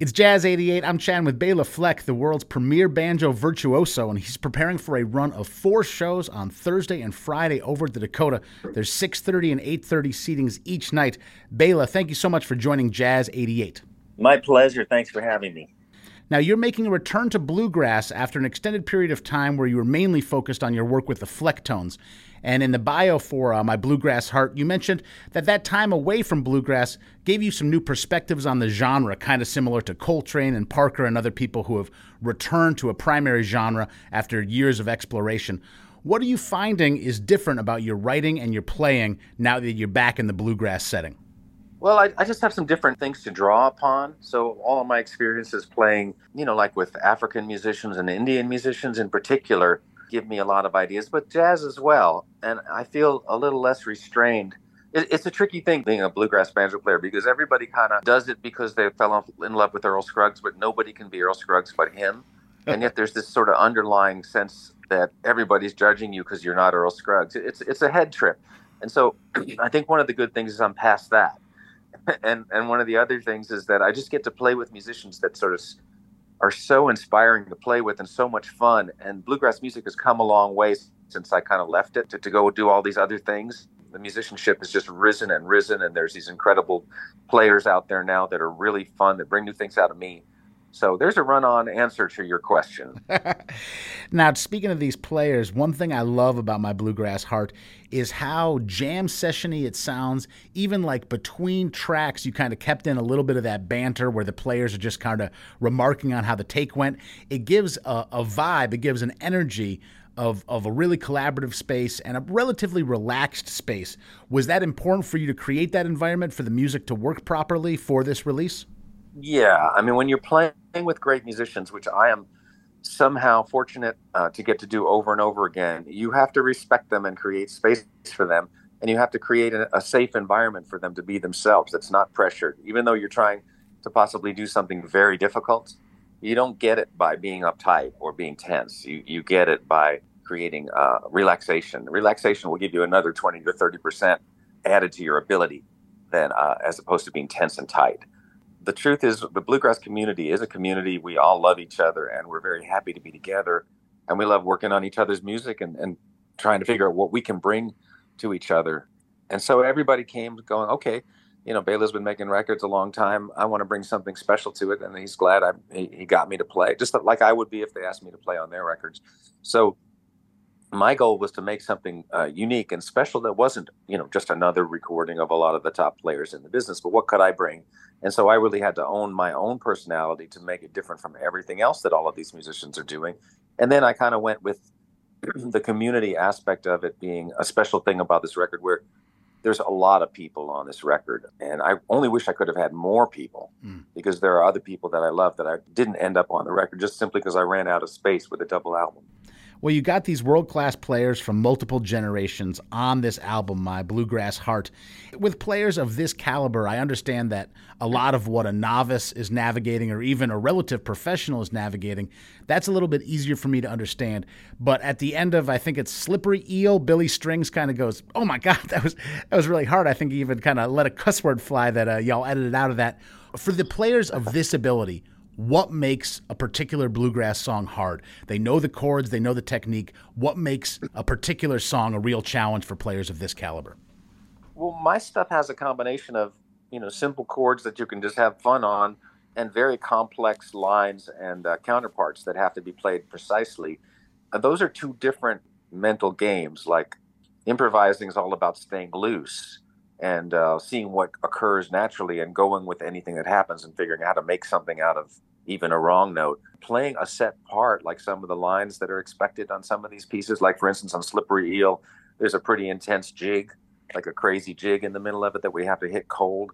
It's Jazz 88. I'm chatting with Bela Fleck, the world's premier banjo virtuoso, and he's preparing for a run of four shows on Thursday and Friday over at the Dakota. There's 6:30 and 8:30 seatings each night. Bela, thank you so much for joining Jazz 88. My pleasure. Thanks for having me. Now, you're making a return to bluegrass after an extended period of time where you were mainly focused on your work with the Flecktones. And in the bio for uh, My Bluegrass Heart, you mentioned that that time away from bluegrass gave you some new perspectives on the genre, kind of similar to Coltrane and Parker and other people who have returned to a primary genre after years of exploration. What are you finding is different about your writing and your playing now that you're back in the bluegrass setting? Well, I, I, just have some different things to draw upon. So, all of my experiences playing, you know, like with African musicians and Indian musicians in particular, give me a lot of ideas, but jazz as well. And I feel a little less restrained. It, it's a tricky thing being a bluegrass banjo player because everybody kind of does it because they fell in love with Earl Scruggs, but nobody can be Earl Scruggs but him. and yet there's this sort of underlying sense that everybody's judging you because you're not Earl Scruggs. It's it's a head trip. And so I think one of the good things is I'm past that. and and one of the other things is that I just get to play with musicians that sort of are so inspiring to play with and so much fun. And bluegrass music has come a long way since I kind of left it to, to go do all these other things. The musicianship has just risen and risen, and there's these incredible players out there now that are really fun that bring new things out of me. So there's a run on answer to your question. now, speaking of these players, one thing I love about my bluegrass heart is how jam sessiony it sounds. Even like between tracks, you kind of kept in a little bit of that banter where the players are just kind of remarking on how the take went. It gives a, a vibe, it gives an energy of, of a really collaborative space and a relatively relaxed space. Was that important for you to create that environment for the music to work properly for this release? Yeah, I mean, when you're playing with great musicians, which I am somehow fortunate uh, to get to do over and over again, you have to respect them and create space for them, and you have to create a, a safe environment for them to be themselves. That's not pressured, even though you're trying to possibly do something very difficult. You don't get it by being uptight or being tense. You you get it by creating uh, relaxation. Relaxation will give you another twenty to thirty percent added to your ability than uh, as opposed to being tense and tight the truth is the bluegrass community is a community. We all love each other and we're very happy to be together. And we love working on each other's music and, and trying to figure out what we can bring to each other. And so everybody came going okay you know Bela's been making records a long time. I want to bring something special to it. And he's glad I, he, he got me to play just like i would be if they asked me to play on their records. So my goal was to make something uh, unique and special that wasn't, you know, just another recording of a lot of the top players in the business. But what could I bring? And so I really had to own my own personality to make it different from everything else that all of these musicians are doing. And then I kind of went with the community aspect of it being a special thing about this record, where there's a lot of people on this record, and I only wish I could have had more people mm. because there are other people that I love that I didn't end up on the record just simply because I ran out of space with a double album. Well, you got these world class players from multiple generations on this album, My Bluegrass Heart. With players of this caliber, I understand that a lot of what a novice is navigating, or even a relative professional is navigating, that's a little bit easier for me to understand. But at the end of, I think it's Slippery Eel, Billy Strings kind of goes, "Oh my God, that was that was really hard." I think he even kind of let a cuss word fly that uh, y'all edited out of that. For the players of this ability, what makes a particular bluegrass song hard. They know the chords, they know the technique. What makes a particular song a real challenge for players of this caliber? Well, my stuff has a combination of, you know, simple chords that you can just have fun on and very complex lines and uh, counterparts that have to be played precisely. Uh, those are two different mental games. Like improvising is all about staying loose and uh, seeing what occurs naturally and going with anything that happens and figuring out how to make something out of even a wrong note. Playing a set part, like some of the lines that are expected on some of these pieces, like for instance on Slippery Eel, there's a pretty intense jig, like a crazy jig in the middle of it that we have to hit cold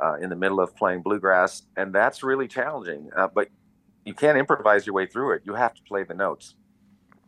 uh, in the middle of playing bluegrass. And that's really challenging. Uh, but you can't improvise your way through it. You have to play the notes.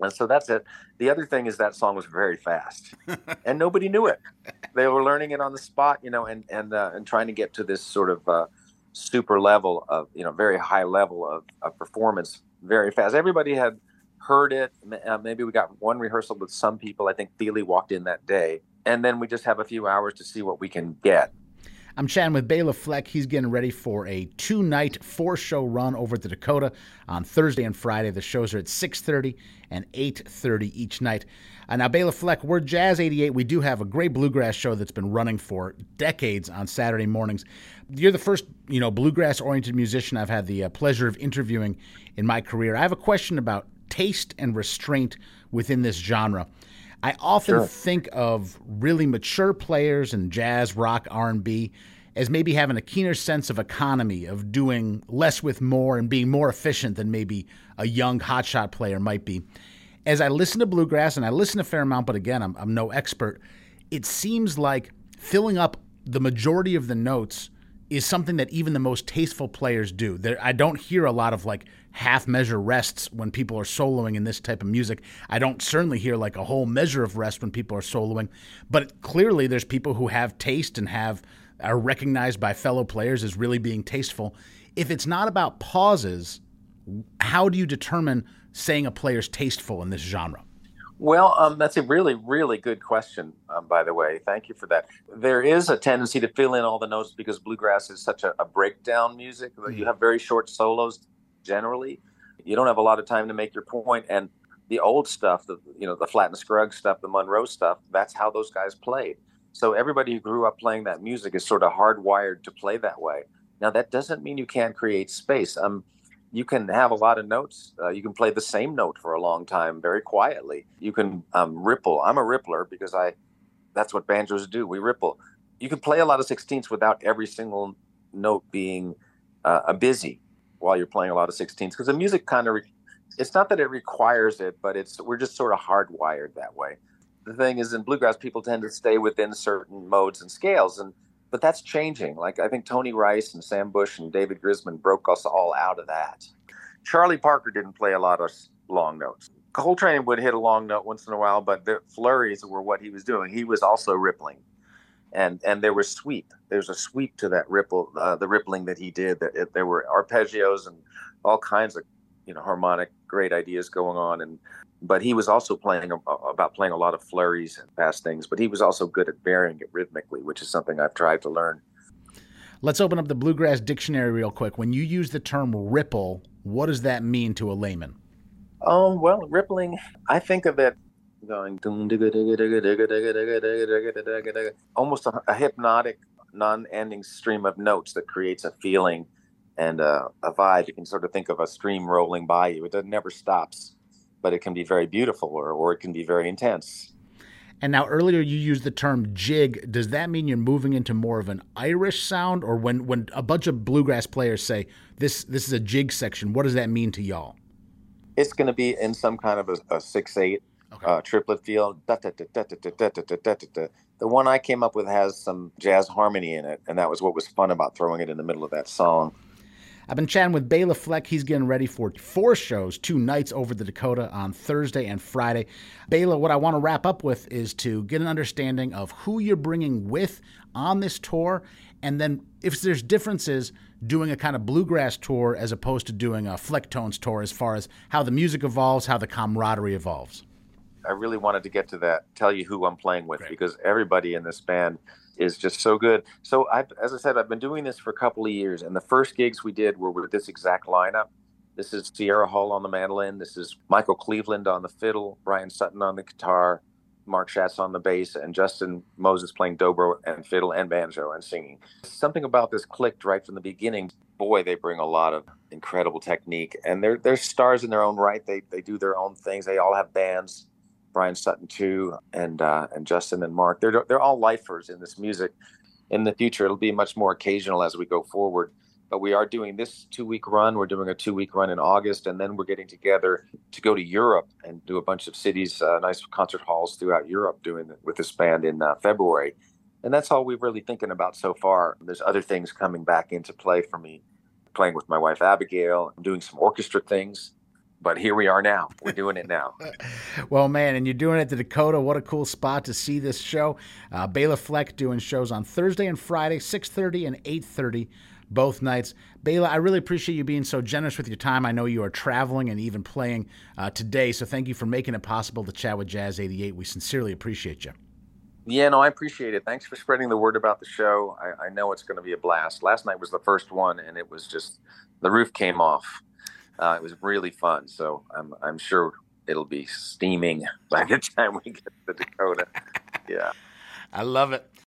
And so that's it. The other thing is that song was very fast, and nobody knew it. They were learning it on the spot, you know, and and uh, and trying to get to this sort of uh, super level of you know very high level of, of performance very fast. Everybody had heard it. Uh, maybe we got one rehearsal with some people. I think Thile walked in that day, and then we just have a few hours to see what we can get. I'm chatting with Bela Fleck. He's getting ready for a two-night, four-show run over at the Dakota on Thursday and Friday. The shows are at 6:30 and 8:30 each night. Uh, now, Bela Fleck, we're Jazz 88. We do have a great bluegrass show that's been running for decades on Saturday mornings. You're the first, you know, bluegrass-oriented musician I've had the uh, pleasure of interviewing in my career. I have a question about taste and restraint within this genre. I often sure. think of really mature players in jazz, rock, R&B as maybe having a keener sense of economy, of doing less with more and being more efficient than maybe a young hotshot player might be. As I listen to bluegrass, and I listen a fair amount, but again, I'm, I'm no expert, it seems like filling up the majority of the notes is something that even the most tasteful players do. There, I don't hear a lot of like half measure rests when people are soloing in this type of music. I don't certainly hear like a whole measure of rest when people are soloing, but clearly there's people who have taste and have are recognized by fellow players as really being tasteful. If it's not about pauses, how do you determine saying a player's tasteful in this genre? Well, um, that's a really, really good question, um, by the way. Thank you for that. There is a tendency to fill in all the notes because bluegrass is such a, a breakdown music. You have very short solos generally. You don't have a lot of time to make your point. And the old stuff, the you know, the Flatt and Scruggs stuff, the Monroe stuff, that's how those guys played. So everybody who grew up playing that music is sort of hardwired to play that way. Now that doesn't mean you can't create space. Um, you can have a lot of notes. Uh, you can play the same note for a long time, very quietly. You can um, ripple. I'm a rippler because I. That's what banjos do. We ripple. You can play a lot of sixteenths without every single note being uh, a busy while you're playing a lot of sixteenths because the music kind of. Re- it's not that it requires it, but it's we're just sort of hardwired that way. The thing is, in bluegrass, people tend to stay within certain modes and scales, and but that's changing. Like I think Tony Rice and Sam Bush and David Grisman broke us all out of that. Charlie Parker didn't play a lot of long notes. Coltrane would hit a long note once in a while, but the flurries were what he was doing. He was also rippling, and and there was sweep. There's a sweep to that ripple, uh, the rippling that he did. That there were arpeggios and all kinds of you know harmonic great ideas going on, and but he was also playing about playing a lot of flurries and fast things. But he was also good at varying it rhythmically, which is something I've tried to learn. Let's open up the bluegrass dictionary real quick. When you use the term ripple, what does that mean to a layman? Oh well, rippling. I think of it going almost a, a hypnotic, non-ending stream of notes that creates a feeling and a, a vibe. You can sort of think of a stream rolling by you. It never stops but it can be very beautiful or, or it can be very intense. And now earlier you used the term jig. Does that mean you're moving into more of an Irish sound, or when when a bunch of bluegrass players say this this is a jig section, what does that mean to y'all? It's going to be in some kind of a, a six eight okay. uh, triplet feel. The one I came up with has some jazz harmony in it, and that was what was fun about throwing it in the middle of that song. I've been chatting with Bela Fleck. He's getting ready for four shows, two nights over the Dakota on Thursday and Friday. Bela, what I want to wrap up with is to get an understanding of who you're bringing with on this tour, and then if there's differences doing a kind of bluegrass tour as opposed to doing a Flecktones tour as far as how the music evolves, how the camaraderie evolves. I really wanted to get to that, tell you who I'm playing with, Great. because everybody in this band is just so good. So I, as I said, I've been doing this for a couple of years, and the first gigs we did were with this exact lineup. This is Sierra Hull on the mandolin. This is Michael Cleveland on the fiddle, Bryan Sutton on the guitar, Mark Schatz on the bass, and Justin Moses playing dobro and fiddle and banjo and singing. Something about this clicked right from the beginning. Boy, they bring a lot of incredible technique, and they're they're stars in their own right. They they do their own things. They all have bands. Bryan Sutton too, and uh, and Justin and Mark. They're they're all lifers in this music. In the future, it'll be much more occasional as we go forward. But we are doing this two week run. We're doing a two week run in August, and then we're getting together to go to Europe and do a bunch of cities, uh, nice concert halls throughout Europe, doing it with this band in uh, February. And that's all we're really thinking about so far. There's other things coming back into play for me, playing with my wife Abigail, doing some orchestra things but here we are now. We're doing it now. well, man, and you're doing it to Dakota. What a cool spot to see this show. Uh, Bela Fleck doing shows on Thursday and Friday, 6:30 and 8:30 both nights. Bela, I really appreciate you being so generous with your time. I know you are traveling and even playing uh, today, so thank you for making it possible to chat with Jazz 88. We sincerely appreciate you. Yeah, no, I appreciate it. Thanks for spreading the word about the show. I, I know it's going to be a blast. Last night was the first one, and it was just the roof came off. Uh, it was really fun. So I'm I'm sure it'll be steaming by the time we get to Dakota. Yeah. I love it.